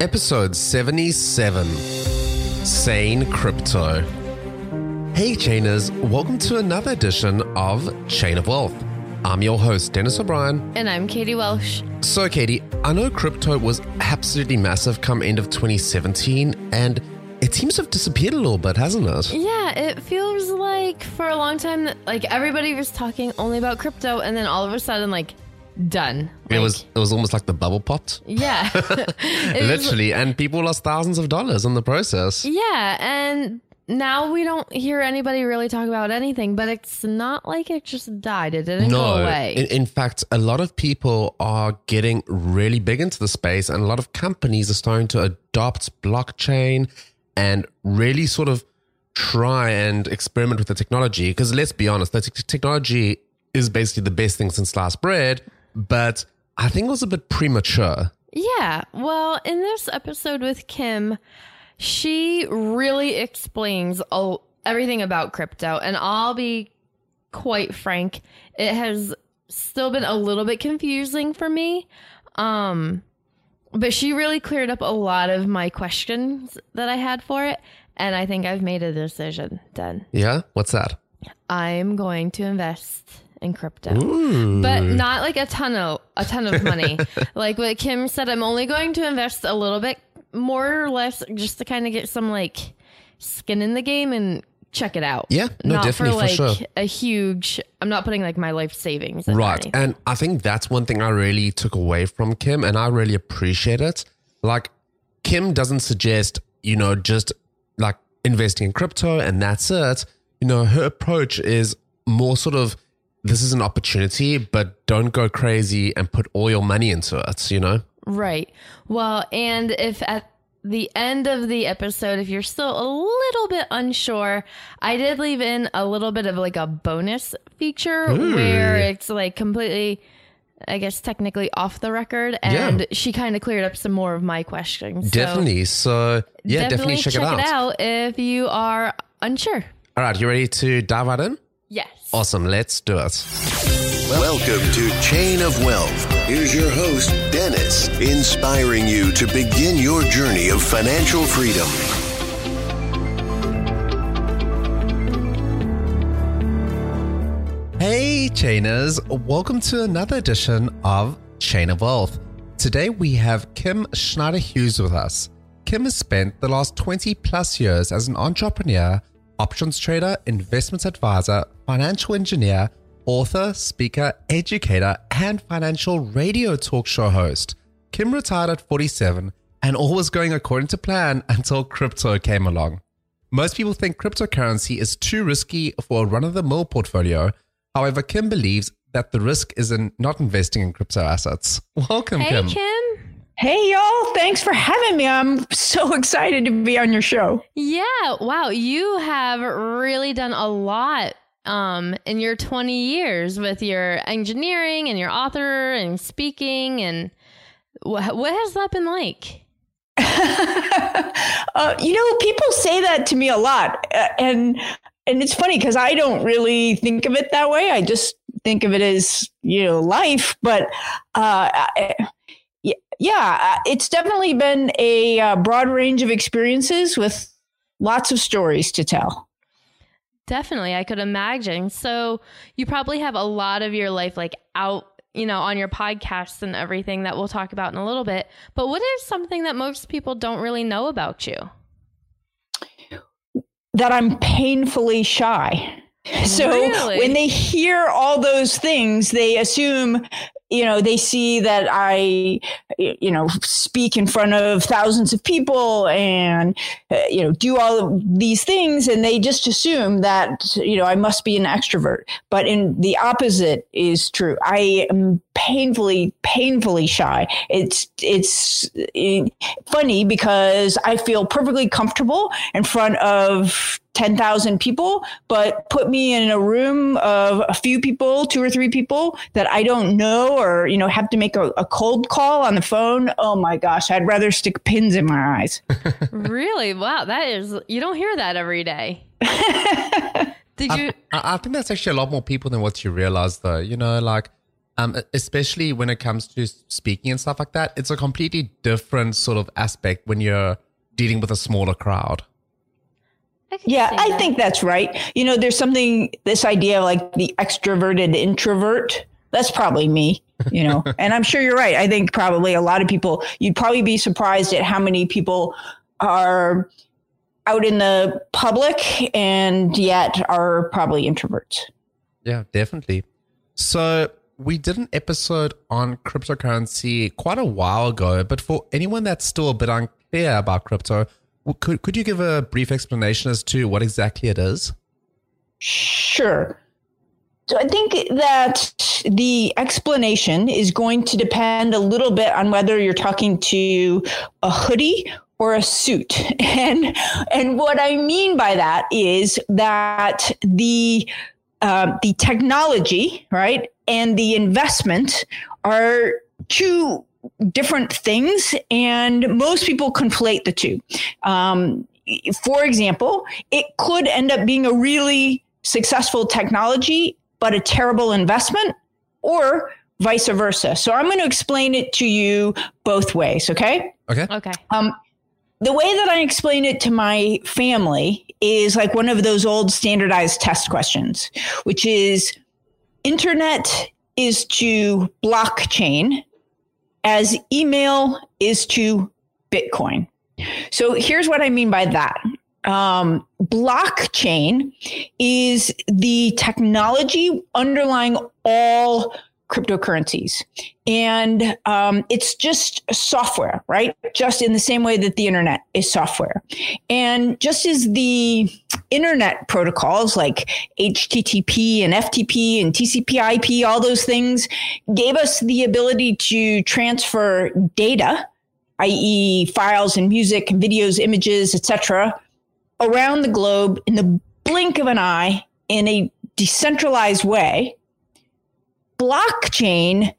Episode 77 Sane Crypto. Hey, Chainers, welcome to another edition of Chain of Wealth. I'm your host, Dennis O'Brien. And I'm Katie Welsh. So, Katie, I know crypto was absolutely massive come end of 2017, and it seems to have disappeared a little bit, hasn't it? Yeah, it feels like for a long time that like everybody was talking only about crypto and then all of a sudden like done. it was it was almost like the bubble popped. Yeah. It was- Literally, and people lost thousands of dollars in the process. yeah, and now we don't hear anybody really talk about anything, but it's not like it just died. It didn't go away. In, in fact, a lot of people are getting really big into the space, and a lot of companies are starting to adopt blockchain and really sort of try and experiment with the technology. Because let's be honest, the te- technology is basically the best thing since sliced bread, but I think it was a bit premature. Yeah. Well, in this episode with Kim, she really explains all, everything about crypto. And I'll be quite frank, it has still been a little bit confusing for me. Um, but she really cleared up a lot of my questions that I had for it. And I think I've made a decision then. Yeah? What's that? I'm going to invest in crypto, but not like a ton of a ton of money. like what Kim said, I'm only going to invest a little bit, more or less, just to kind of get some like skin in the game and check it out. Yeah, no, not definitely, for for like sure. a huge. I'm not putting like my life savings. In Right. anything. And I think that's one thing I really took away from Kim and I really appreciate it. Like, Kim doesn't suggest, you know, just like investing in crypto and that's it. You know, her approach is more sort of this is an opportunity, but don't go crazy and put all your money into it, you know? Right. Well, and if at the end of the episode, if you're still a little bit unsure, I did leave in a little bit of like a bonus feature where it's like completely, I guess, technically off the record. And Yeah. she kind of cleared up some more of my questions. Definitely. So, yeah, definitely, check, it, out. if you are unsure. All right, you ready to dive right in? Yes. Awesome. Let's do it. Welcome to Chain of Wealth. Here's your host, Dennis, inspiring you to begin your journey of financial freedom. Hey, Chainers, welcome to another edition of Chain of Wealth. Today we have Kim Snider Hughes with us. Kim has spent the last 20 plus years as an entrepreneur, options trader, investment advisor, financial engineer, author, speaker, educator, and financial radio talk show host. Kim retired at 47 and all was going according to plan until crypto came along. Most people think cryptocurrency is too risky for a run of the mill portfolio. However, Kim believes that the risk is in not investing in crypto assets. Welcome, Hey, Kim. Kim. Hey, y'all. Thanks for having me. I'm so excited to be on your show. Yeah, wow, you have really done a lot um in your 20 years with your engineering and your author and speaking and what what has that been like? uh, you know, people say that to me a lot. Uh, and and it's funny because I don't really think of it that way. I just think of it as, you know, life. But uh, I- yeah, uh, it's definitely been a uh, broad range of experiences with lots of stories to tell. Definitely, I could imagine. So, you probably have a lot of your life like out, you know, on your podcasts and everything that we'll talk about in a little bit. But what is something that most people don't really know about you? that I'm painfully shy. So Really? when they hear all those things, they assume you know, they see that I, you know, speak in front of thousands of people and, uh, you know, do all of these things. And they just assume that, you know, I must be an extrovert. But in the opposite is true. I am painfully, painfully shy. It's, it's eh, funny because I feel perfectly comfortable in front of 10,000 people, but put me in a room of a few people, two or three people that I don't know, or, you know, have to make a, a cold call on the phone. Oh my gosh, I'd rather stick pins in my eyes. really? Wow. That is, you don't hear that every day. Did you? I, I think that's actually a lot more people than what you realize, though. You know, like, um, especially when it comes to speaking and stuff like that, it's a completely different sort of aspect when you're dealing with a smaller crowd. I yeah, I that. think that's right. You know, there's something, this idea of like the extroverted introvert. That's probably me, you know, and I'm sure you're right. I think probably a lot of people, you'd probably be surprised at how many people are out in the public and yet are probably introverts. Yeah, definitely. So we did an episode on cryptocurrency quite a while ago, but for anyone that's still a bit unclear about crypto, could could you give a brief explanation as to what exactly it is? Sure. So I think that the explanation is going to depend a little bit on whether you're talking to a hoodie or a suit. And and what I mean by that is that the uh, the technology, right, and the investment are two different things, and most people conflate the two. Um, for example, it could end up being a really successful technology, but a terrible investment, or vice versa. So I'm going to explain it to you both ways. Okay. Okay. Okay. Um, the way that I explain it to my family is like one of those old standardized test questions, which is internet is to blockchain as email is to Bitcoin. So here's what I mean by that. Um, blockchain is the technology underlying all cryptocurrencies. And um, it's just software, right? Just in the same way that the internet is software. And just as the internet protocols like HTTP and FTP and TCP IP, all those things gave us the ability to transfer data, i.e., files and music and videos, images, etc., around the globe in the blink of an eye in a decentralized way blockchain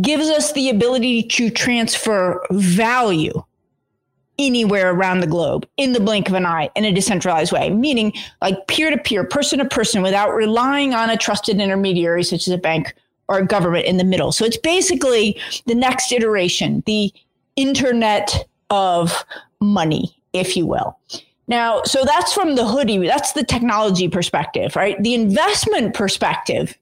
gives us the ability to transfer value anywhere around the globe in the blink of an eye in a decentralized way, meaning like peer to peer, person to person, without relying on a trusted intermediary such as a bank or a government in the middle. So it's basically the next iteration, the internet of money, if you will. Now, so that's from the hoodie, that's the technology perspective, right? The investment perspective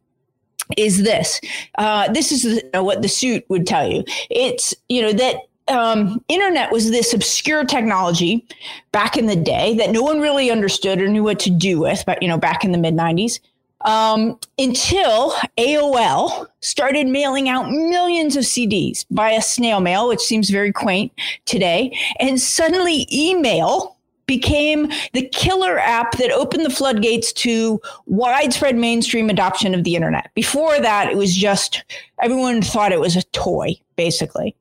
is this. Uh, this is what the suit would tell you. It's, you know, that um, internet was this obscure technology back in the day that no one really understood or knew what to do with, but, you know, back in the mid 90s. Um, until AOL started mailing out millions of CDs via snail mail, which seems very quaint today. And suddenly email became the killer app that opened the floodgates to widespread mainstream adoption of the internet. Before that, it was just everyone thought it was a toy, basically.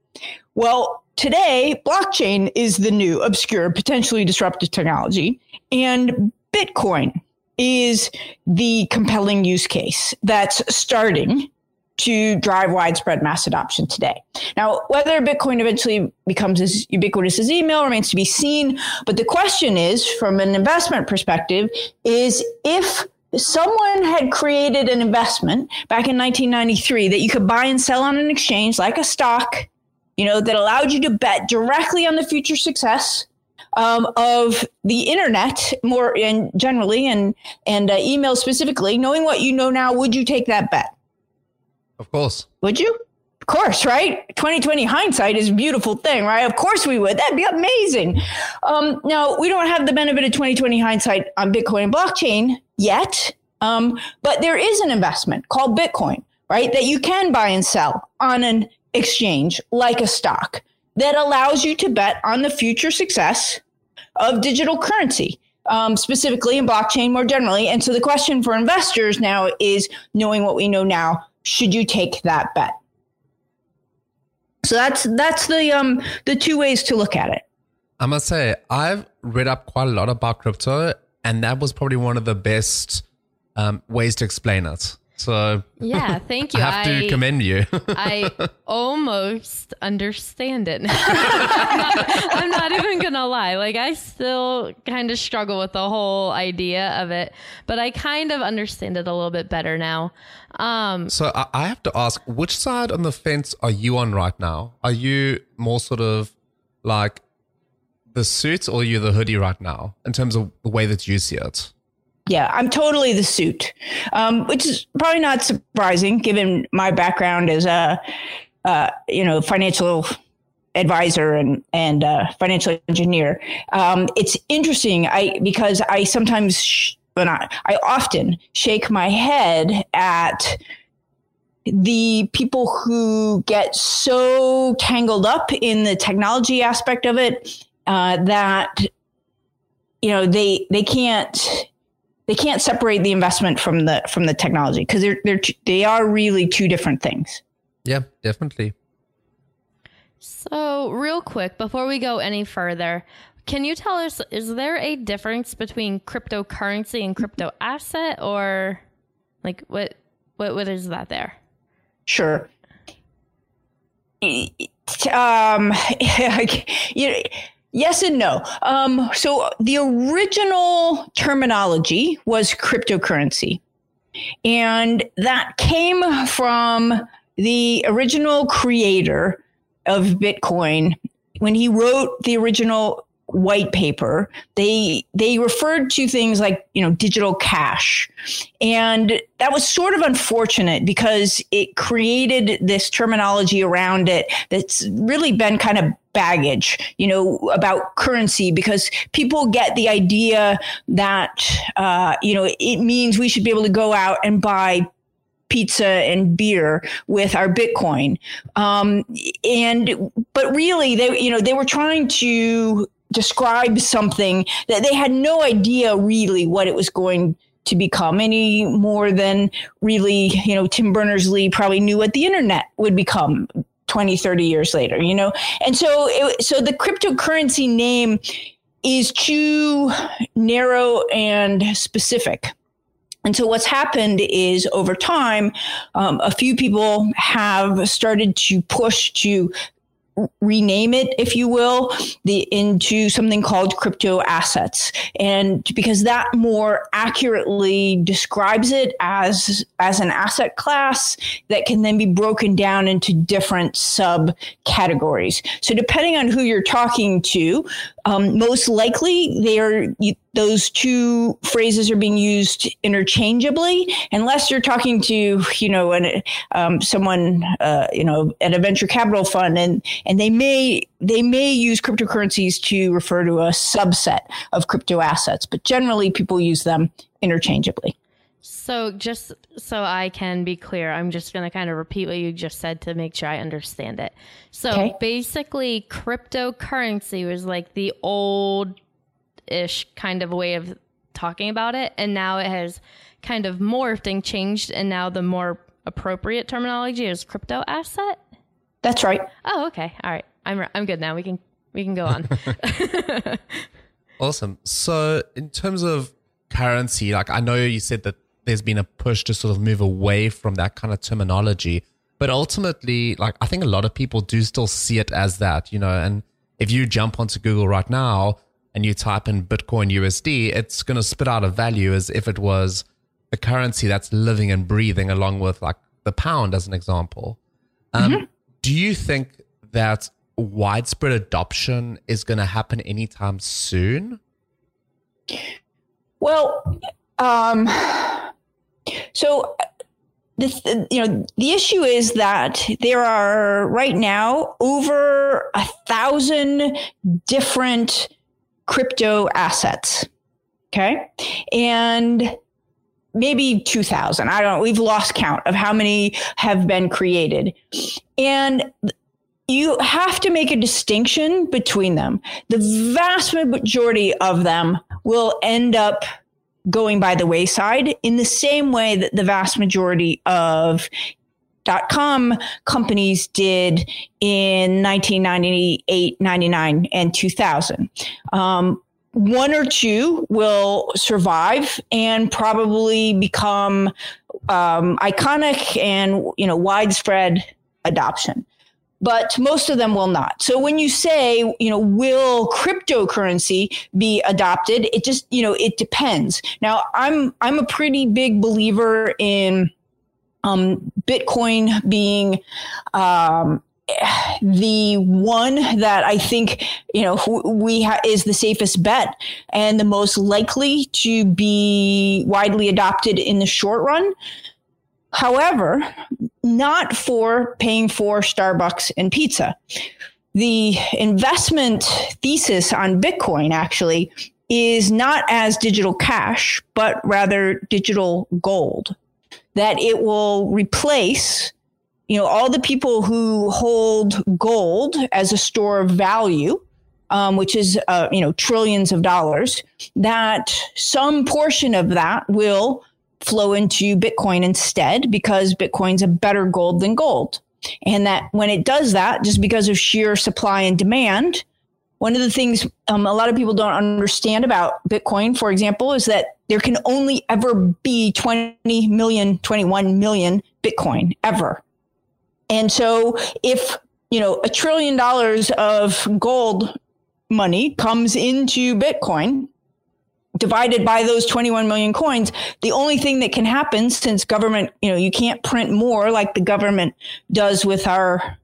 Well, today, blockchain is the new obscure, potentially disruptive technology, and Bitcoin is the compelling use case that's starting to drive widespread mass adoption today. Now, whether Bitcoin eventually becomes as ubiquitous as email remains to be seen. But the question is, from an investment perspective, is if someone had created an investment back in 1993 that you could buy and sell on an exchange like a stock, you know, that allowed you to bet directly on the future success um, of the internet more and generally and and uh, email specifically, knowing what you know now, would you take that bet? Of course. Would you? Of course, right? 2020 hindsight is a beautiful thing, right? Of course we would. That'd be amazing. Um, now, we don't have the benefit of 2020 hindsight on Bitcoin and blockchain yet, um, but there is an investment called Bitcoin, right? That you can buy and sell on an exchange like a stock that allows you to bet on the future success of digital currency, um, specifically in blockchain more generally. And so the question for investors now is knowing what we know now, should you take that bet? So that's that's the um the two ways to look at it. I must say, I've read up quite a lot about crypto, and that was probably one of the best um, ways to explain it. So yeah, thank you. I have to commend you. I almost understand it. I'm not even gonna lie. Like I still kind of struggle with the whole idea of it, but I kind of understand it a little bit better now. Um, so I, I have to ask, which side on the fence are you on right now? Are you more sort of like the suit, or are you the hoodie right now in terms of the way that you see it? Yeah, I'm totally the suit, um, which is probably not surprising given my background as a, uh, you know, financial advisor and and uh, financial engineer. Um, it's interesting, I because I sometimes sh- when I I often shake my head at the people who get so tangled up in the technology aspect of it uh, that you know they they can't they can't separate the investment from the from the technology because they're they're they are really two different things. Yeah, definitely. So, real quick before we go any further, can you tell us is there a difference between cryptocurrency and crypto asset or like what what what is that there? Sure. Um, you Yes and no. Um, so the original terminology was cryptocurrency. And that came from the original creator of Bitcoin when he wrote the original white paper they they referred to things like you know digital cash and that was sort of unfortunate because it created this terminology around it that's really been kind of baggage you know about currency because people get the idea that uh, you know it means we should be able to go out and buy pizza and beer with our Bitcoin. Um, and but really, they you know they were trying to describe something that they had no idea really what it was going to become any more than really, you know, Tim Berners Lee probably knew what the internet would become 20, 30 years later, you know? And so, it, so the cryptocurrency name is too narrow and specific. And so what's happened is over time, um, a few people have started to push to rename it, if you will, the into something called crypto assets, and because that more accurately describes it as as an asset class that can then be broken down into different subcategories. So depending on who you're talking to, um, most likely they are those two phrases are being used interchangeably, unless you're talking to you know an, um, someone uh, you know at a venture capital fund, and and they may they may use cryptocurrencies to refer to a subset of crypto assets, but generally people use them interchangeably. So just so I can be clear, I'm just going to kind of repeat what you just said to make sure I understand it. So okay. basically, cryptocurrency was like the old ish kind of way of talking about it. And now it has kind of morphed and changed. And now the more appropriate terminology is crypto asset. That's right. Oh, okay. All right. I'm, I'm good now. We can, we can go on. awesome. So in terms of currency, like I know you said that there's been a push to sort of move away from that kind of terminology. But ultimately, like I think a lot of people do still see it as that, you know, and if you jump onto Google right now, and you type in Bitcoin USD, it's going to spit out a value as if it was a currency that's living and breathing along with like the pound as an example. Um, mm-hmm. Do you think that widespread adoption is going to happen anytime soon? Well, um, so this, you know, the issue is that there are right now over a thousand different crypto assets. Okay. And maybe 2000 i don't know we've lost count of how many have been created and you have to make a distinction between them the vast majority of them will end up going by the wayside in the same way that the vast majority of dot com companies did in 1998 99 and 2000 um, one or two will survive and probably become um, iconic and you know widespread adoption but most of them will not. So when you say, you know, will cryptocurrency be adopted? It just, you know, it depends. Now, I'm I'm a pretty big believer in um, Bitcoin being um, the one that I think you know we ha- is the safest bet and the most likely to be widely adopted in the short run. However, not for paying for Starbucks and pizza. The investment thesis on Bitcoin actually is not as digital cash, but rather digital gold. That it will replace, you know, all the people who hold gold as a store of value, um, which is, uh, you know, trillions of dollars. That some portion of that will flow into Bitcoin instead because Bitcoin's a better gold than gold. And that when it does that, just because of sheer supply and demand, one of the things um, a lot of people don't understand about Bitcoin, for example, is that there can only ever be 20 million, 21 million Bitcoin ever. And so if, you know, a trillion dollars of gold money comes into Bitcoin, divided by those 21 million coins the only thing that can happen since government you know you can't print more like the government does with our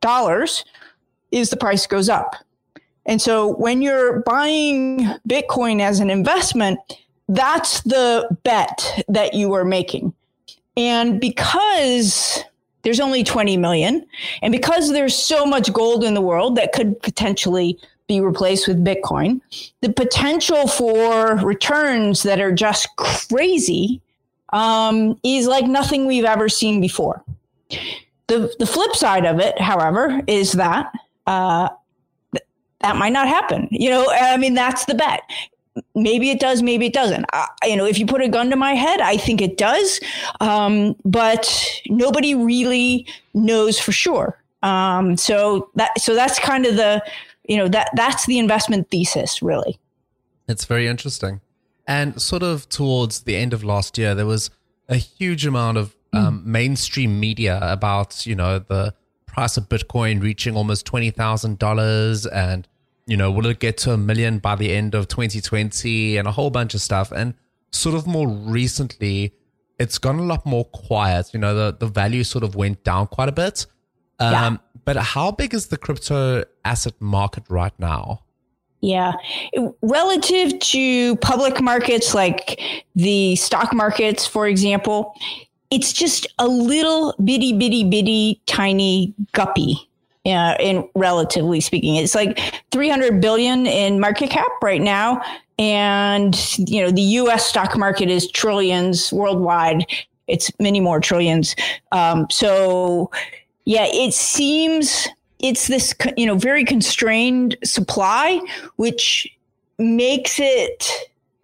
dollars is the price goes up. And so when you're buying bitcoin as an investment that's the bet that you are making. And because there's only 20 million and because there's so much gold in the world that could potentially be replaced with Bitcoin. The potential for returns that are just crazy um, is like nothing we've ever seen before. The, the flip side of it, however, is that uh, th- that might not happen. You know, I mean, that's the bet. Maybe it does, maybe it doesn't. Uh, you know, if you put a gun to my head, I think it does. Um, but nobody really knows for sure. Um, so that so that's kind of the you know that that's the investment thesis really. It's very interesting. And sort of towards the end of last year there was a huge amount of um, mm. mainstream media about you know the price of bitcoin reaching almost $20000 and you know will it get to a million by the end of 2020 and a whole bunch of stuff. And sort of more recently it's gone a lot more quiet. You know the, the value sort of went down quite a bit. Um, yeah. But how big is the crypto asset market right now? Yeah. Relative to public markets like the stock markets, for example, it's just a little bitty, bitty, bitty, tiny guppy. Yeah, in relatively speaking, it's like 300 billion in market cap right now, and you know the U.S. stock market is trillions worldwide. It's many more trillions. Um, so yeah, it seems it's this you know very constrained supply, which makes it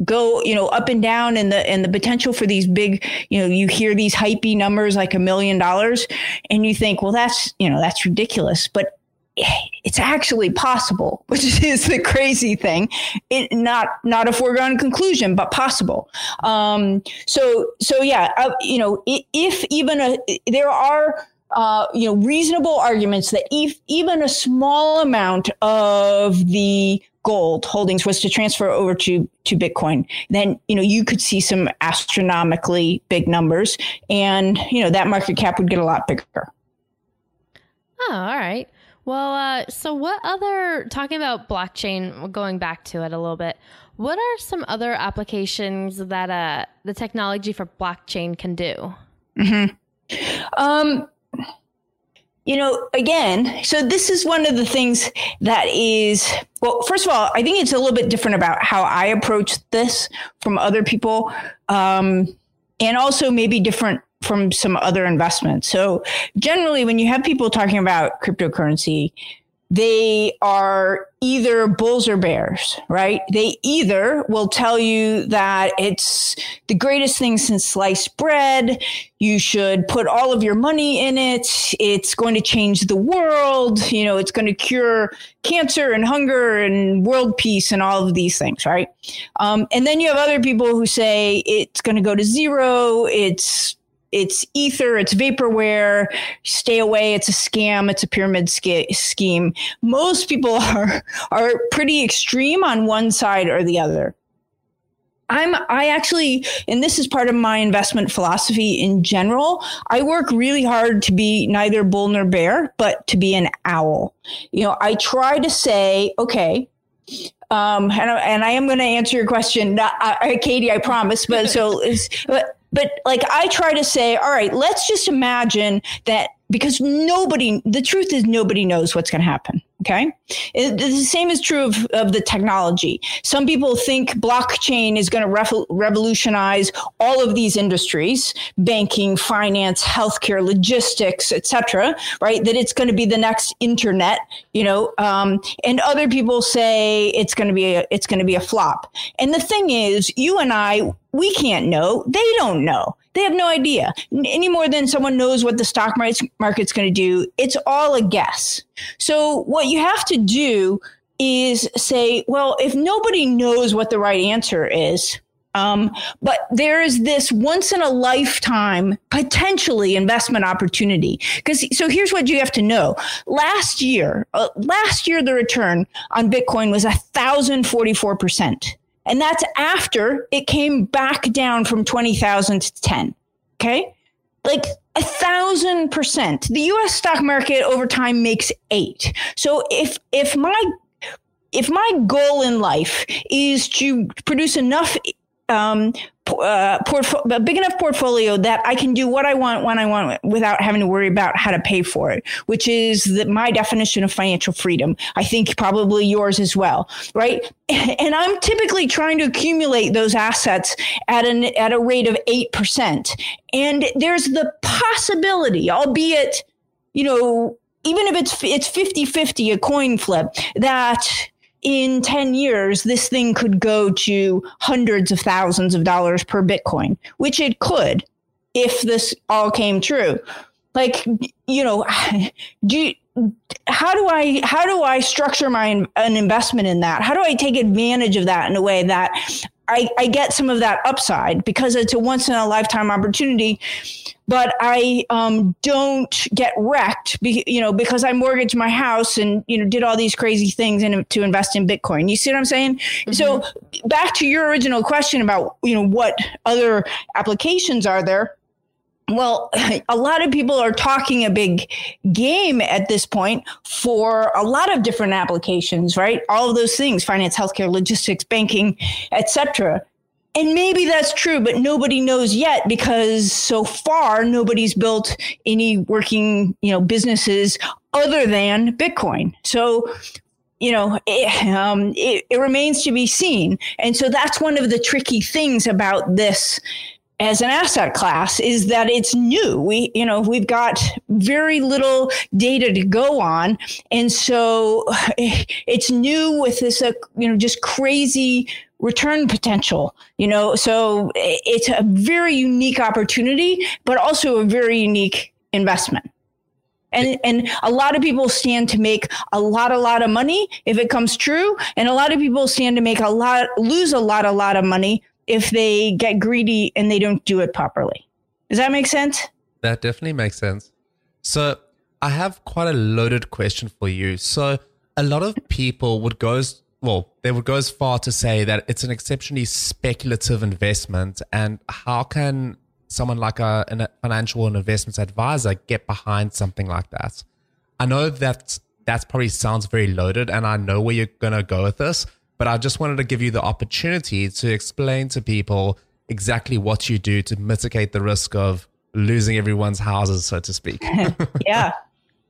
go you know up and down and the and the potential for these big you know you hear these hypey numbers like a million dollars and you think well that's you know that's ridiculous but it's actually possible which is the crazy thing. It not not a foregone conclusion but possible. Um so so yeah uh, you know if even a there are uh, you know, reasonable arguments that if even a small amount of the gold holdings was to transfer over to to Bitcoin, then you know you could see some astronomically big numbers, and you know that market cap would get a lot bigger. Oh, all right. Well, uh, so what other talking about blockchain? Going back to it a little bit, what are some other applications that uh, the technology for blockchain can do? Mm-hmm. Um, you know, again, so this is one of the things that is, well, first of all, I think it's a little bit different about how I approach this from other people. Um, and also maybe different from some other investments. So generally, when you have people talking about cryptocurrency, they are either bulls or bears, right? They either will tell you that it's the greatest thing since sliced bread. You should put all of your money in it. It's going to change the world. You know, it's going to cure cancer and hunger and world peace and all of these things, right? Um, and then you have other people who say it's going to go to zero. It's it's ether, it's vaporware. Stay away. It's a scam. It's a pyramid sch- scheme. Most people are are pretty extreme on one side or the other. I'm I actually and this is part of my investment philosophy in general. I work really hard to be neither bull nor bear, but to be an owl. You know, I try to say, okay, um, and, and I am going to answer your question, uh, Katie, I promise. But so, but but like I try to say, all right, let's just imagine that because nobody, the truth is nobody knows what's going to happen. Okay. It, the same is true of, of the technology. Some people think blockchain is going to revolutionize all of these industries, banking, finance, healthcare, logistics, etc. right? That it's going to be the next internet, you know, um, and other people say it's going to be a, it's going to be a flop. And the thing is, you and I, we can't know. They don't know. They have no idea any more than someone knows what the stock market's going to do. It's all a guess. So what you have to do is say, well, if nobody knows what the right answer is, um, but there is this once in a lifetime potentially investment opportunity. Because so here's what you have to know: last year, uh, last year the return on Bitcoin was a thousand forty four percent. And that's after it came back down from 20,000 to 10. Okay. Like a thousand percent. The US stock market over time makes eight. So if, if my, if my goal in life is to produce enough um, uh, a big enough portfolio that I can do what I want when I want without having to worry about how to pay for it, which is the, my definition of financial freedom. I think probably yours as well, right? And I'm typically trying to accumulate those assets at an at a rate of eight percent, and there's the possibility, albeit, you know, even if it's it's 50-50 a coin flip that in 10 years, this thing could go to hundreds of thousands of dollars per Bitcoin, which it could if this all came true. Like, you know, do how do I how do I structure my an investment in that? How do I take advantage of that in a way that I, I get some of that upside because it's a once in a lifetime opportunity, but I um, don't get wrecked, be, you know, because I mortgaged my house and you know did all these crazy things in, to invest in Bitcoin. You see what I'm saying? Mm-hmm. So back to your original question about you know what other applications are there well, a lot of people are talking a big game at this point for a lot of different applications, right? All of those things, finance, healthcare, logistics, banking, etc. And maybe that's true, but nobody knows yet because so far nobody's built any working, you know, businesses other than Bitcoin. So you know, it, um, it, it, remains to be seen. And so that's one of the tricky things about this as an asset class is that it's new. We, you know, we've got very little data to go on. And so it's new with this, uh, you know, just crazy return potential, you know, so it's a very unique opportunity, but also a very unique investment. And, and a lot of people stand to make a lot, a lot of money if it comes true. And a lot of people stand to make a lot, lose a lot, a lot of money if they get greedy and they don't do it properly. Does that make sense? That definitely makes sense. So, I have quite a loaded question for you. So, a lot of people would go well, they would go as far to say that it's an exceptionally speculative investment. And how can someone like a, a financial and investments advisor get behind something like that? I know that that probably sounds very loaded, and I know where you're going to go with this but I just wanted to give you the opportunity to explain to people exactly what you do to mitigate the risk of losing everyone's houses, so to speak. yeah.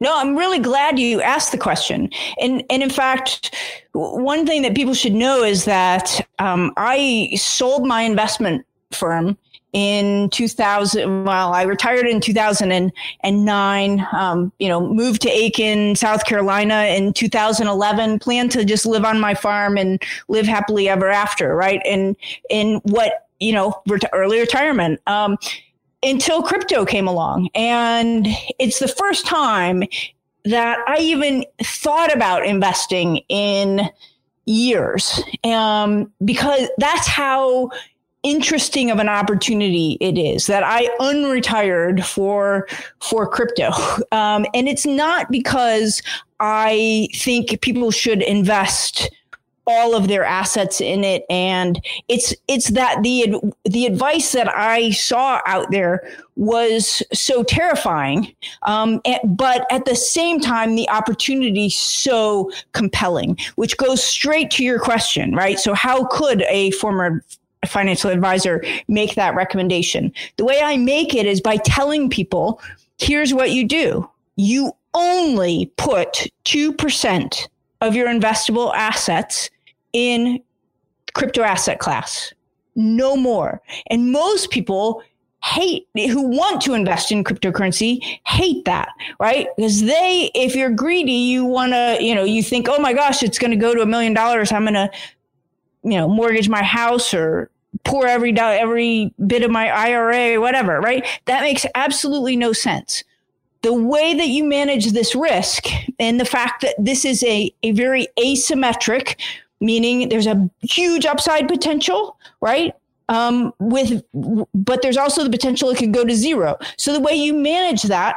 No, I'm really glad you asked the question. And and in fact, one thing that people should know is that um, I sold my investment firm in 2000. Well, I retired in 2009. Um, you know, moved to Aiken, South Carolina in 2011. Planned to just live on my farm and live happily ever after. Right, and in what you know, ret- early retirement. Um, until crypto came along, and it's the first time that I even thought about investing in years um, because that's how interesting of an opportunity it is that I unretired for for crypto, um, and it's not because I think people should invest all of their assets in it. And it's it's that the the advice that i saw out there was so terrifying. Um, but at the same time the opportunity so compelling which goes straight to your question right? So how could a former financial advisor make that recommendation the way i make it is by telling people here's what you do you only put 2% of your investable assets in crypto asset class. No more. And most people hate who want to invest in cryptocurrency hate that right because they if you're greedy you want to you know you think oh my gosh it's going to go to a million dollars i'm going to you know mortgage my house or pour every dollar, every bit of my ira whatever right that makes absolutely no sense the way that you manage this risk and the fact that this is a, a very asymmetric, meaning there's a huge upside potential, right? Um, with, but there's also the potential it could go to zero. So the way you manage that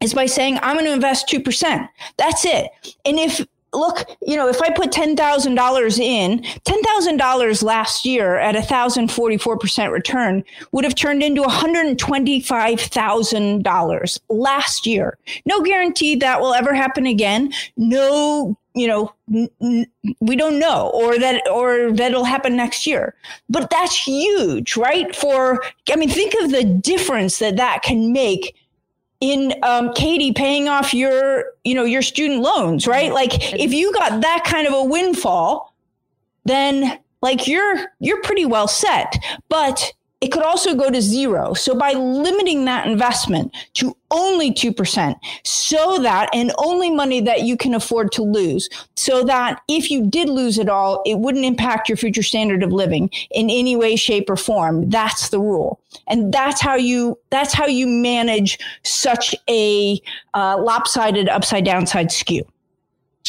is by saying, I'm going to invest 2%. That's it. And if look, you know, if I put $10,000 in, $10,000 last year at a 1,044% return would have turned into $125,000 last year. No guarantee that will ever happen again. No, you know, n- n- we don't know or that or that'll happen next year. But that's huge, right? For I mean, think of the difference that that can make in um, Katie paying off your, you know, your student loans, right? Like if you got that kind of a windfall, then like you're you're pretty well set. But it could also go to zero. So by limiting that investment to only 2%, so that and only money that you can afford to lose, so that if you did lose it all, it wouldn't impact your future standard of living in any way, shape, or form. That's the rule. And that's how you, that's how you manage such a uh, lopsided upside downside skew.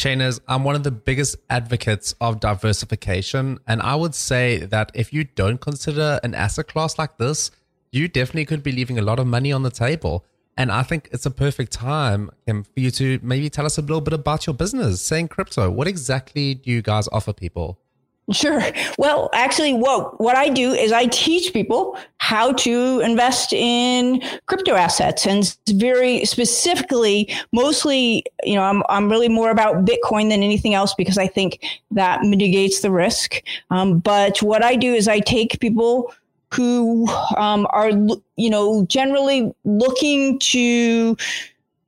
Chainers, I'm one of the biggest advocates of diversification. And I would say that if you don't consider an asset class like this, you definitely could be leaving a lot of money on the table. And I think it's a perfect time Kim, for you to maybe tell us a little bit about your business, Sane Crypto. What exactly do you guys offer people? Sure. Well, actually, what what I do is I teach people how to invest in crypto assets, and very specifically, mostly, you know, I'm I'm really more about Bitcoin than anything else because I think that mitigates the risk. Um, but what I do is I take people who um, are, you know, generally looking to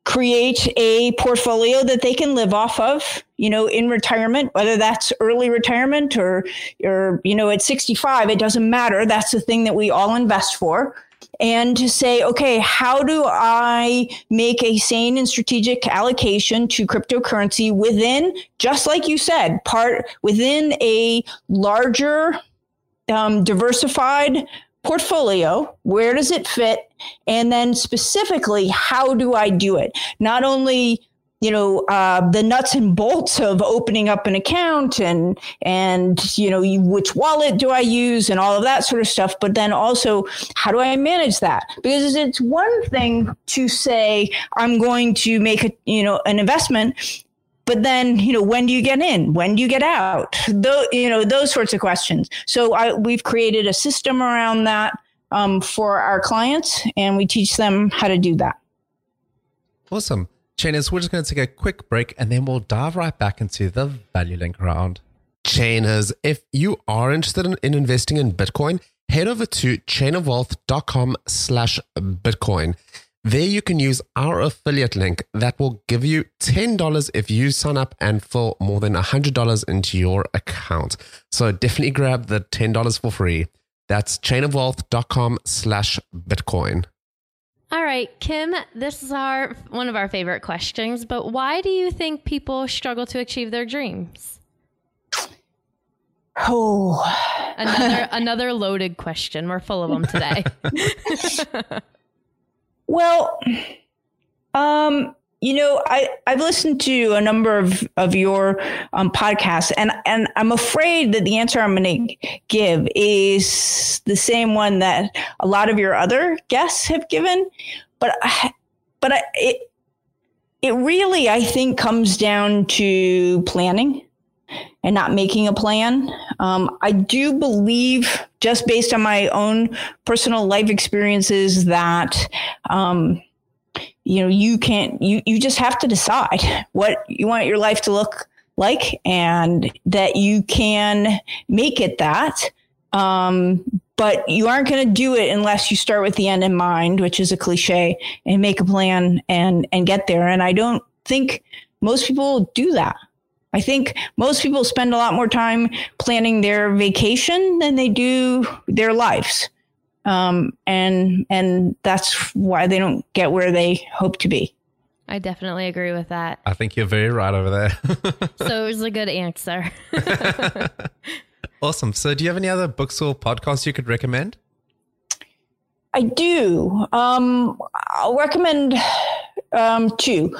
create a portfolio that they can live off of you know in retirement whether that's early retirement or or you know at 65 it doesn't matter. That's the thing that we all invest for. And to say okay how do i make a sane and strategic allocation to cryptocurrency within just like you said part within a larger um, diversified portfolio where does it fit? And then specifically how do i do it? Not only you know uh, the nuts and bolts of opening up an account and and you know which wallet do i use and all of that sort of stuff but then also how do i manage that? Because it's one thing to say i'm going to make a you know an investment but then you know when do you get in? When do you get out? Those you know those sorts of questions. So I, we've created a system around that um, for our clients and we teach them how to do that. Awesome. Chainers we're just going to take a quick break and then we'll dive right back into the value link round. Chainers if you are interested in, in investing in bitcoin head over to chainofwealth.com slash bitcoin there you can use our affiliate link that will give you $10 if you sign up and fill more than $100 into your account. So definitely grab the $10 for free. That's chainofwealth.com slash Bitcoin. All right, Kim, this is our one of our favorite questions, but why do you think people struggle to achieve their dreams? Oh, Another another loaded question. We're full of them today. well, um, you know, I I've listened to a number of of your um, podcasts, and and I'm afraid that the answer I'm going to give is the same one that a lot of your other guests have given, but I, but I, it it really I think comes down to planning and not making a plan. Um, I do believe, just based on my own personal life experiences, that um, you know you can't you you just have to decide what you want your life to look like, and that you can make it that. Um, but you aren't going to do it unless you start with the end in mind, which is a cliche, and make a plan and and get there. And I don't think most people do that. I think most people spend a lot more time planning their vacation than they do their lives. Um, and and that's why they don't get where they hope to be. I definitely agree with that. I think you're very right over there. so it was a good answer. awesome. So, do you have any other books or podcasts you could recommend? I do. Um, I'll recommend um, two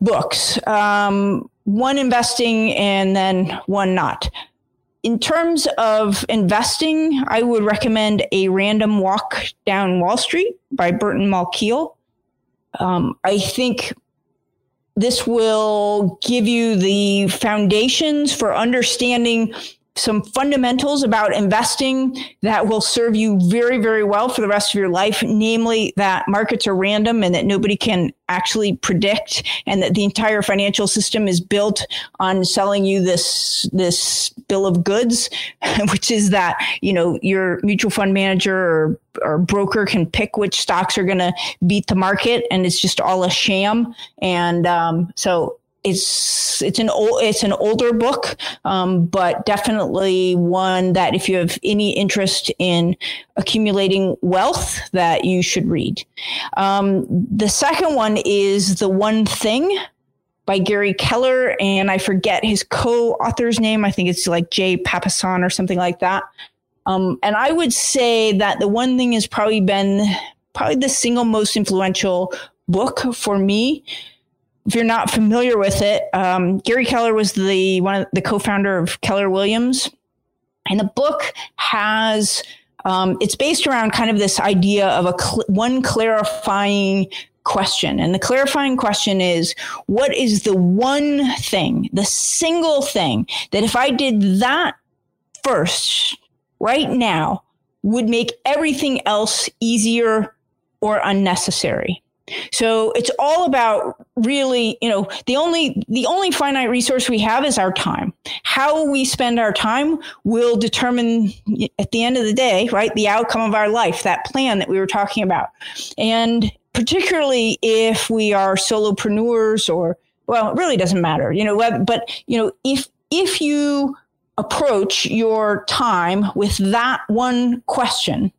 books. Um, one investing and then one not. In terms of investing, I would recommend A Random Walk Down Wall Street by Burton Malkiel. Um, I think this will give you the foundations for understanding some fundamentals about investing that will serve you very, very well for the rest of your life, namely that markets are random and that nobody can actually predict and that the entire financial system is built on selling you this, this bill of goods, which is that, you know, your mutual fund manager or, or broker can pick which stocks are going to beat the market and it's just all a sham. And, um, so it's it's an old it's an older book, um, but definitely one that if you have any interest in accumulating wealth, that you should read. Um, the second one is the One Thing by Gary Keller, and I forget his co-author's name. I think it's like Jay Papasan or something like that. Um, and I would say that the One Thing has probably been probably the single most influential book for me if you're not familiar with it, um, Gary Keller was the one of the co-founder of Keller Williams, and the book has um, it's based around kind of this idea of a cl- one clarifying question, and the clarifying question is, what is the one thing, the single thing that if I did that first, right now, would make everything else easier or unnecessary? So it's all about really, you know, the only the only finite resource we have is our time. How we spend our time will determine at the end of the day, right, the outcome of our life, that plan that we were talking about. And particularly if we are solopreneurs or well, it really doesn't matter, you know, but you know, if if you approach your time with that one question,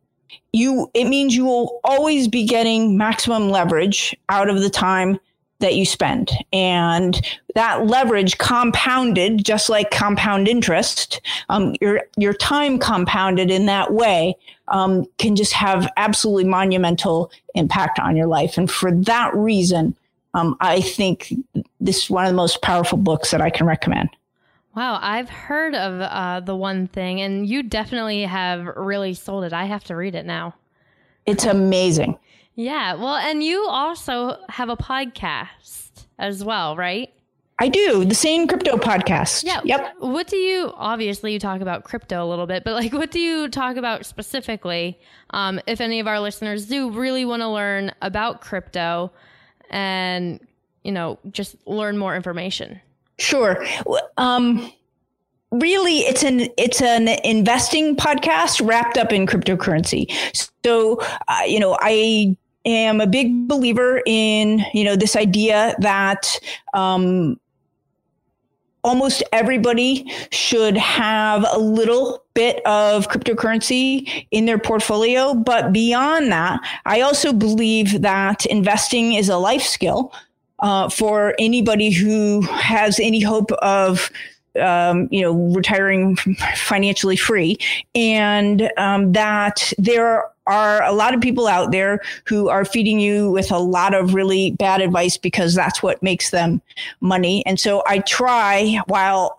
you it means you will always be getting maximum leverage out of the time that you spend. And that leverage compounded just like compound interest um, your your time compounded in that way um, can just have absolutely monumental impact on your life. And for that reason um, i think this is one of the most powerful books that i can recommend Wow, I've heard of uh, the one thing, and you definitely have really sold it. I have to read it now. It's amazing. Yeah, well, and you also have a podcast as well, right? I do the Sane Crypto podcast. Yeah. Yep. What do you obviously you talk about crypto a little bit, but like what do you talk about specifically? Um, if any of our listeners do really want to learn about crypto and you know just learn more information. Sure. Um, really, it's an it's an investing podcast wrapped up in cryptocurrency. So, uh, you know, I am a big believer in you know this idea that um, almost everybody should have a little bit of cryptocurrency in their portfolio. But beyond that, I also believe that investing is a life skill uh, for anybody who has any hope of um, you know, retiring financially free, and um, that there are a lot of people out there who are feeding you with a lot of really bad advice because that's what makes them money. And so I try while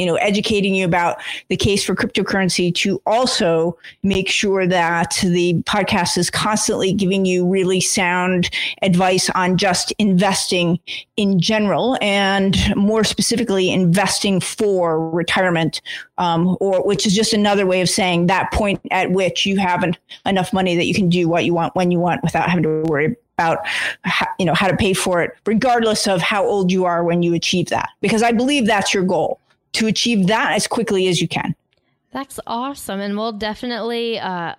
you know, educating you about the case for cryptocurrency to also make sure that the podcast is constantly giving you really sound advice on just investing in general and more specifically investing for retirement, um, or which is just another way of saying that point at which you have enough money that you can do what you want when you want without having to worry about how, you know how to pay for it regardless of how old you are when you achieve that because i believe that's your goal to achieve that as quickly as you can. That's awesome. And we'll definitely uh,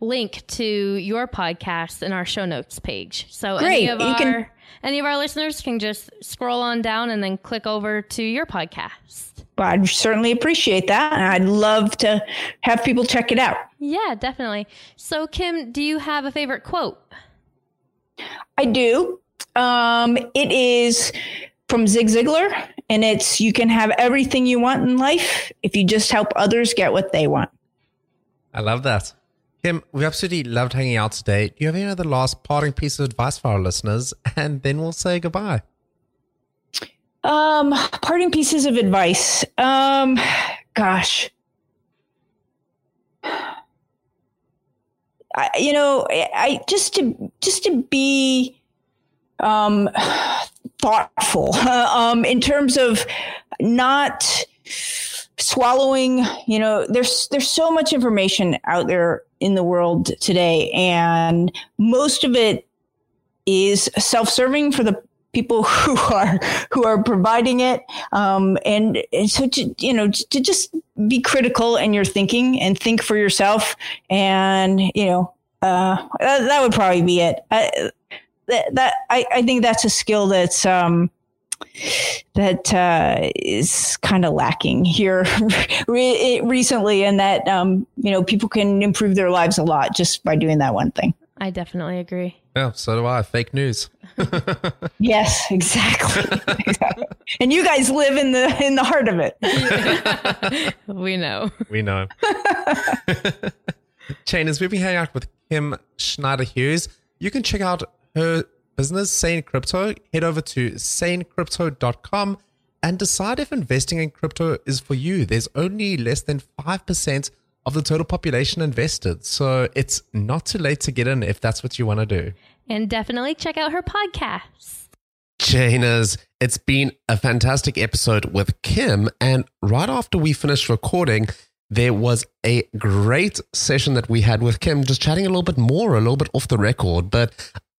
link to your podcast in our show notes page. So Great. any of you our can, any of our listeners can just scroll on down and then click over to your podcast. Well, I'd certainly appreciate that. And I'd love to have people check it out. Yeah, definitely. So Kim, do you have a favorite quote? I do. Um, it is from Zig Ziglar, and it's you can have everything you want in life if you just help others get what they want. I love that. Kim, we absolutely loved hanging out today. Do you have any other last parting piece of advice for our listeners? And then we'll say goodbye. Um, parting pieces of advice. Um, gosh. I, you know, I, I just to just to be um thoughtful. Um, in terms of not swallowing you know there's there's so much information out there in the world today and most of it is self-serving for the people who are who are providing it. Um, and, and so to you know to just be critical in your thinking and think for yourself and you know uh, that, that would probably be it. I, that, that I, I think that's a skill that's um, that uh, is kind of lacking here re- recently, and that um, you know people can improve their lives a lot just by doing that one thing. I definitely agree. Yeah, so do I. Fake news. yes, exactly. exactly. And you guys live in the in the heart of it. we know. We know. Chain, as we've been hanging out with Kim Snider Hughes, you can check out her business, Sane Crypto, head over to sanecrypto.com and decide if investing in crypto is for you. There's only less than 5% of the total population invested. So it's not too late to get in if that's what you want to do. And definitely check out her podcast. Chainers, it's been a fantastic episode with Kim. And right after we finished recording, there was a great session that we had with Kim, just chatting a little bit more, a little bit off the record. But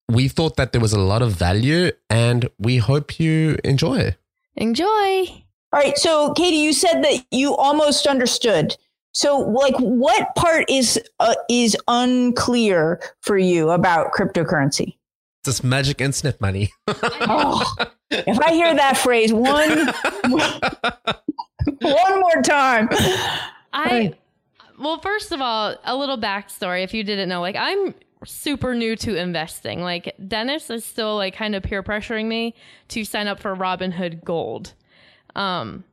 we thought that there was a lot of value and we hope you enjoy. Enjoy. All right. So, Katie, you said that you almost understood. So, like, what part is uh, is unclear for you about cryptocurrency? This magic internet money. oh, if I hear that phrase one one more time, I well, first of all, a little backstory. If you didn't know, like, I'm super new to investing. Like Dennis is still like kind of peer pressuring me to sign up for Robinhood Gold. Um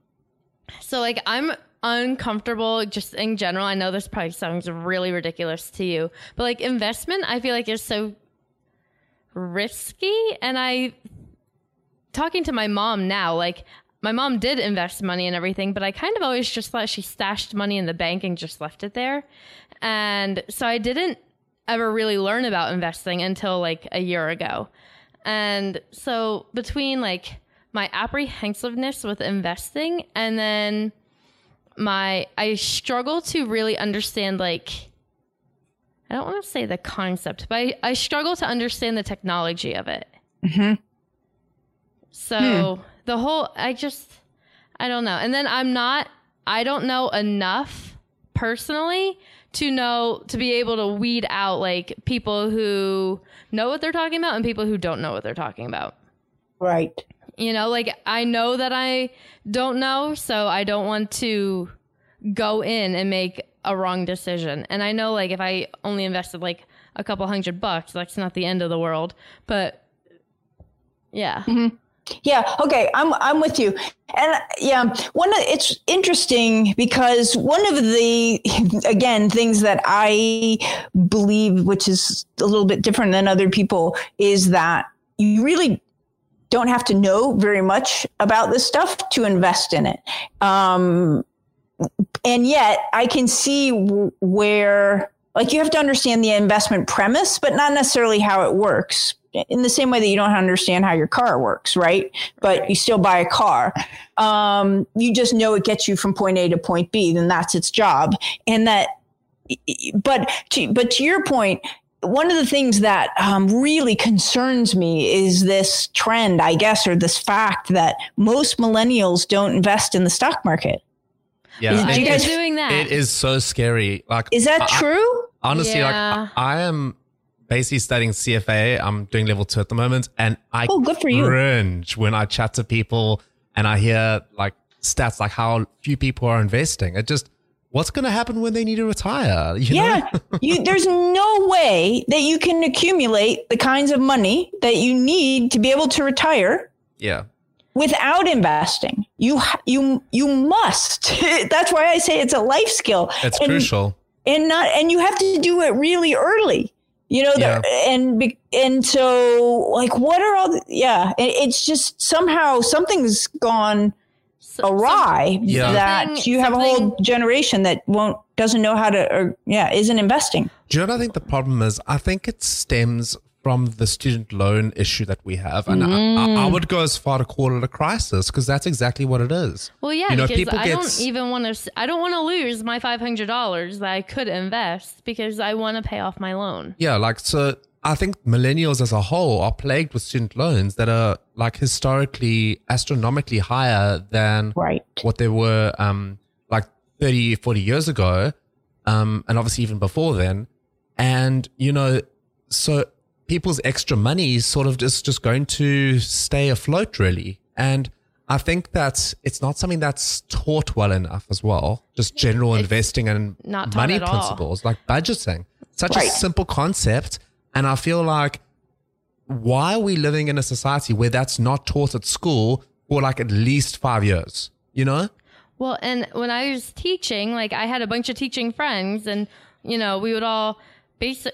so like I'm uncomfortable just in general. I know this probably sounds really ridiculous to you, but like investment I feel like is so risky and I talking to my mom now like my mom did invest money and everything, but I kind of always just thought she stashed money in the bank and just left it there. And so I didn't ever really learn about investing until like a year ago. And so between like my apprehensiveness with investing and then my I struggle to really understand like I don't want to say the concept, but I, I struggle to understand the technology of it. Mm-hmm. So hmm. the whole I just I don't know. And then I'm not I don't know enough personally to know to be able to weed out like people who know what they're talking about and people who don't know what they're talking about. Right. You know, like I know that I don't know, so I don't want to go in and make a wrong decision. And I know like if I only invested like a couple hundred bucks, that's not the end of the world. But yeah. Mm-hmm. Yeah. Okay. I'm I'm with you. And yeah, one it's interesting because one of the again things that I believe, which is a little bit different than other people, is that you really don't have to know very much about this stuff to invest in it. Um, and yet, I can see where like you have to understand the investment premise, but not necessarily how it works in the same way that you don't understand how your car works, right? But you still buy a car. Um, you just know it gets you from point A to point B, then that's its job. And that, but to, but to your point, one of the things that um, really concerns me is this trend, I guess, or this fact that most millennials don't invest in the stock market. Yeah, is, you guys doing that? It is so scary. Like, is that I, true? Honestly, yeah. like I, I am basically studying CFA. I'm doing level two at the moment, and I oh, good for you. cringe when I chat to people and I hear like stats like how few people are investing. It just what's going to happen when they need to retire? You yeah, you, there's no way that you can accumulate the kinds of money that you need to be able to retire. Yeah. Without investing, you you you must. That's why I say it's a life skill. It's and, crucial. And not and you have to do it really early you know yeah. and and so like what are all the, yeah it's just somehow something's gone awry yeah. that you have a whole generation that won't doesn't know how to or yeah isn't investing do you know what i think the problem is i think it stems from the student loan issue that we have. And mm. I, I, would go as far to call it a crisis because that's exactly what it is. Well, yeah, you know, because I don't even want to, I don't want to lose my $500 that I could invest because I want to pay off my loan. Yeah. Like, so I think millennials as a whole are plagued with student loans that are like historically astronomically higher than right. what they were, um, like 30, 40 years ago. Um, and obviously even before then. And, you know, so people's extra money is sort of just, just going to stay afloat, really. And I think that it's not something that's taught well enough as well. Just general it's investing and money principles, like budgeting. Such right. a simple concept. And I feel like, why are we living in a society where that's not taught at school for like at least five years? You know? Well, and when I was teaching, like I had a bunch of teaching friends, and, you know, we would all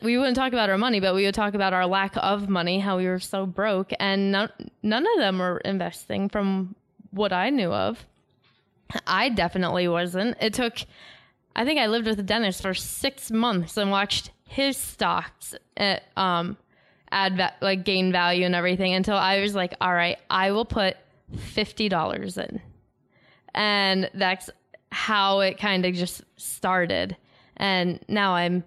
we wouldn't talk about our money but we would talk about our lack of money how we were so broke and none, of them were investing from what i knew of. I definitely wasn't. It took i think i lived with dennis for six months and watched his stocks at, uh, um add va- like gain value and everything until i was like all right i will put $50 in. And that's how it kind of just started. And now i'm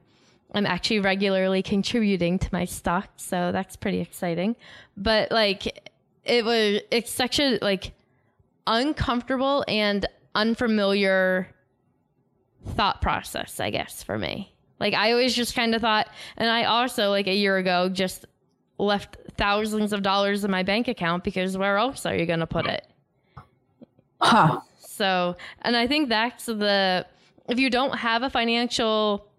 I'm actually regularly contributing to my stock, so that's pretty exciting. But like it was it's such a like uncomfortable and unfamiliar thought process, I guess, for me. Like I always just kind of thought and I also like a year ago just left thousands of dollars in my bank account because where else are you going to put it? Huh. So, and I think that's the if you don't have a financial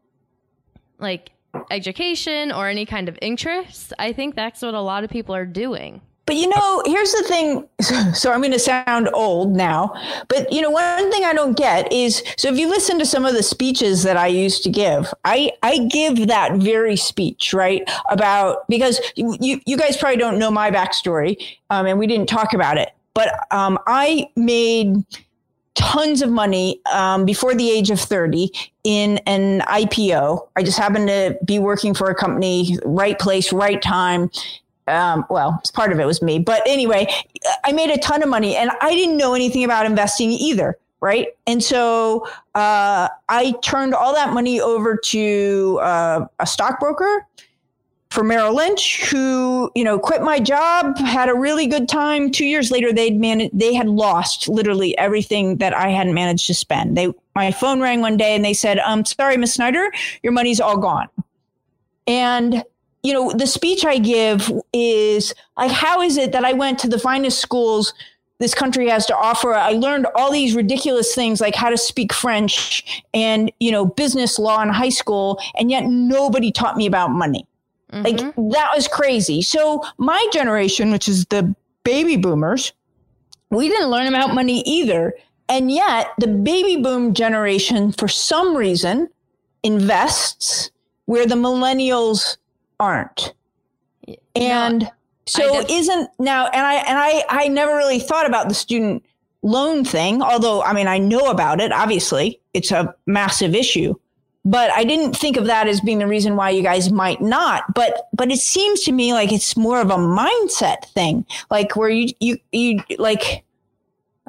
like education or any kind of interest. I think that's what a lot of people are doing. But you know, here's the thing. So I'm going to sound old now, but you know, one thing I don't get is so if you listen to some of the speeches that I used to give, I I give that very speech right about because you you guys probably don't know my backstory, um, and we didn't talk about it, but um, I made tons of money um, before the age of 30 in an IPO. I just happened to be working for a company, right place, right time. Um, well, part of it was me, but anyway, I made a ton of money and I didn't know anything about investing either. Right. And so uh, I turned all that money over to uh, a stockbroker for Merrill Lynch, who you know quit my job, had a really good time. Two years later, they'd managed, they had lost literally everything that I hadn't managed to spend. They my phone rang one day and they said, "I'm um, sorry, Miss Snider, your money's all gone." And you know, the speech I give is like, how is it that I went to the finest schools this country has to offer? I learned all these ridiculous things like how to speak French and, you know, business law in high school, and yet nobody taught me about money. Mm-hmm. Like, that was crazy. So, my generation, which is the baby boomers, we didn't learn about money either. And yet, the baby boom generation, for some reason, invests where the millennials aren't. And no, so isn't now and I and I I never really thought about the student loan thing, although I mean I know about it, obviously. It's a massive issue. But I didn't think of that as being the reason why you guys might not. But but it seems to me like it's more of a mindset thing. Like where you you you like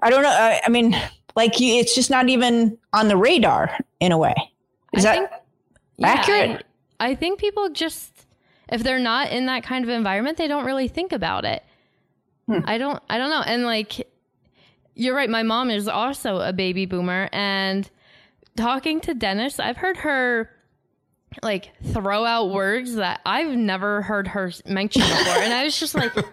I don't know. I, I mean, like you, it's just not even on the radar in a way. Is I that think, accurate? Yeah, I, I think people just, if they're not in that kind of environment, they don't really think about it. Hmm. I don't, I don't know. And like, you're right. My mom is also a baby boomer, and talking to Dennis, I've heard her like throw out words that I've never heard her mention before, and I was just like.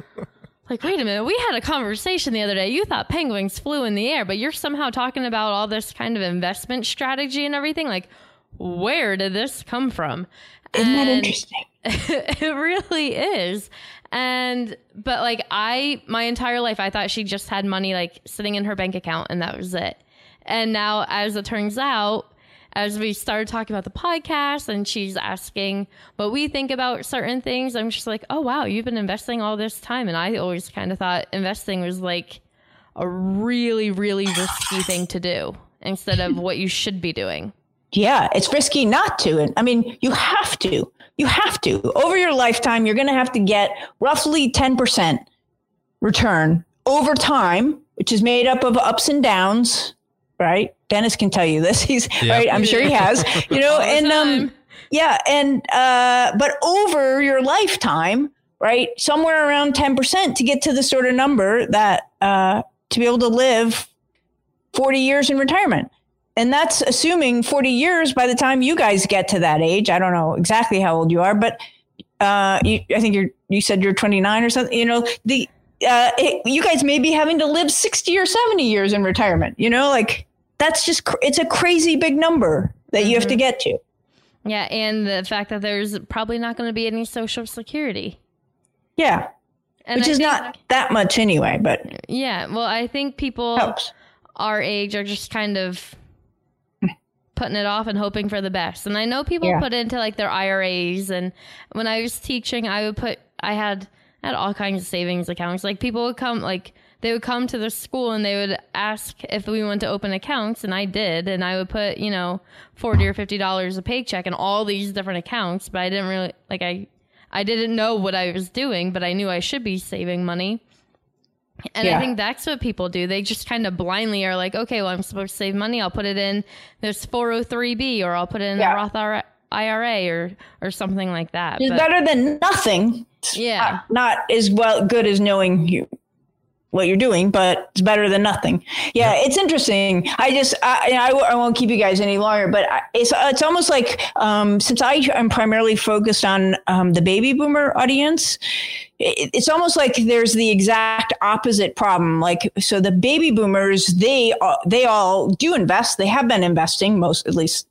Like, wait a minute, we had a conversation the other day. You thought penguins flew in the air, but you're somehow talking about all this kind of investment strategy and everything. Like, where did this come from? Isn't and that interesting? it really is. And, but like, I, my entire life, I thought she just had money like sitting in her bank account and that was it. And now, as it turns out, as we started talking about the podcast and she's asking what we think about certain things, I'm just like, oh, wow, you've been investing all this time. And I always kind of thought investing was like a really, really risky thing to do instead of what you should be doing. Yeah, it's risky not to. And I mean, you have to. You have to. Over your lifetime, you're going to have to get roughly 10% return over time, which is made up of ups and downs, right? Dennis can tell you this. He's yep. right. I'm sure he has, you know, and, um, yeah. And, uh, but over your lifetime, right? Somewhere around 10% to get to the sort of number that, uh, to be able to live 40 years in retirement. And that's assuming 40 years by the time you guys get to that age. I don't know exactly how old you are, but uh, you, I think you're, you said you're 29 or something, you know, the, uh, it, you guys may be having to live 60 or 70 years in retirement, you know, like that's just, cr- it's a crazy big number that mm-hmm. you have to mm-hmm. get to. Yeah. And the fact that there's probably not going to be any social security. Yeah. And Which I is think, not that much anyway, but. Yeah. Well, I think people helps. our age are just kind of putting it off and hoping for the best. And I know people yeah. put into like their IRAs. And when I was teaching, I would put, I had, I had all kinds of savings accounts. Like people would come, like they would come to the school and they would ask if we want to open accounts. And I did. And I would put, you know, 40 or $50 a paycheck in all these different accounts. But I didn't really, like, I, I didn't know what I was doing, but I knew I should be saving money. And yeah. I think that's what people do. They just kind of blindly are like, okay, well, I'm supposed to save money. I'll put it in this 403b or I'll put it in yeah. a Roth IRA or or something like that. It's but, better than nothing. Yeah. Not, not as well good as knowing you what you're doing, but it's better than nothing. Yeah, it's interesting. I just, I, I, I, won't keep you guys any longer, but it's, it's almost like, um, since I am primarily focused on, um, the baby boomer audience, it, it's almost like there's the exact opposite problem. Like, so the baby boomers, they, they all do invest. They have been investing most, at least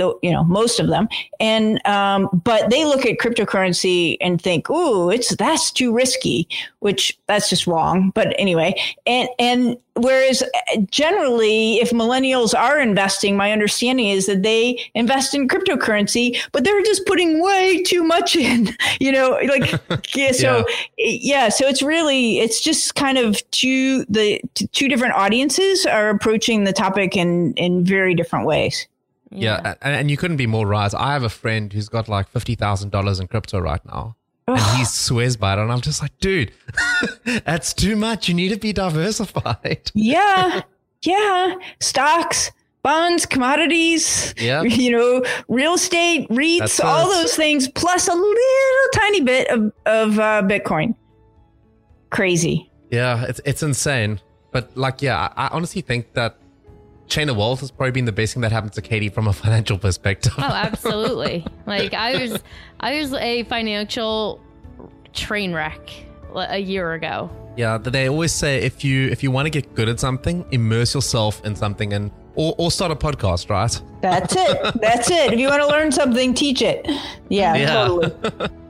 the, you know most of them. And um, but they look at cryptocurrency and think ooh it's that's too risky which that's just wrong but anyway. And and whereas uh, generally if millennials are investing my understanding is that they invest in cryptocurrency but they're just putting way too much in you know like yeah so yeah. yeah so it's really it's just kind of two the two different audiences are approaching the topic in in very different ways yeah, yeah and, and, you couldn't be more right. I have a friend who's got like fifty thousand dollars in crypto right now, and he swears by it. And I'm just like, dude, that's too much. You need to be diversified. Yeah, yeah, stocks, bonds, commodities, yeah, you know, real estate, REITs, all those things, plus a little tiny bit of of uh, Bitcoin. Crazy. Yeah, it's it's insane. But like, yeah, I, I honestly think that Chain of Wealth has probably been the best thing that happened to Katie from a financial perspective. Oh, absolutely. like I was I was a financial train wreck a year ago. Yeah, they always say if you if you want to get good at something, immerse yourself in something and or, or start a podcast, right? That's it. That's it. If you want to learn something, teach it. Yeah, Yeah. totally.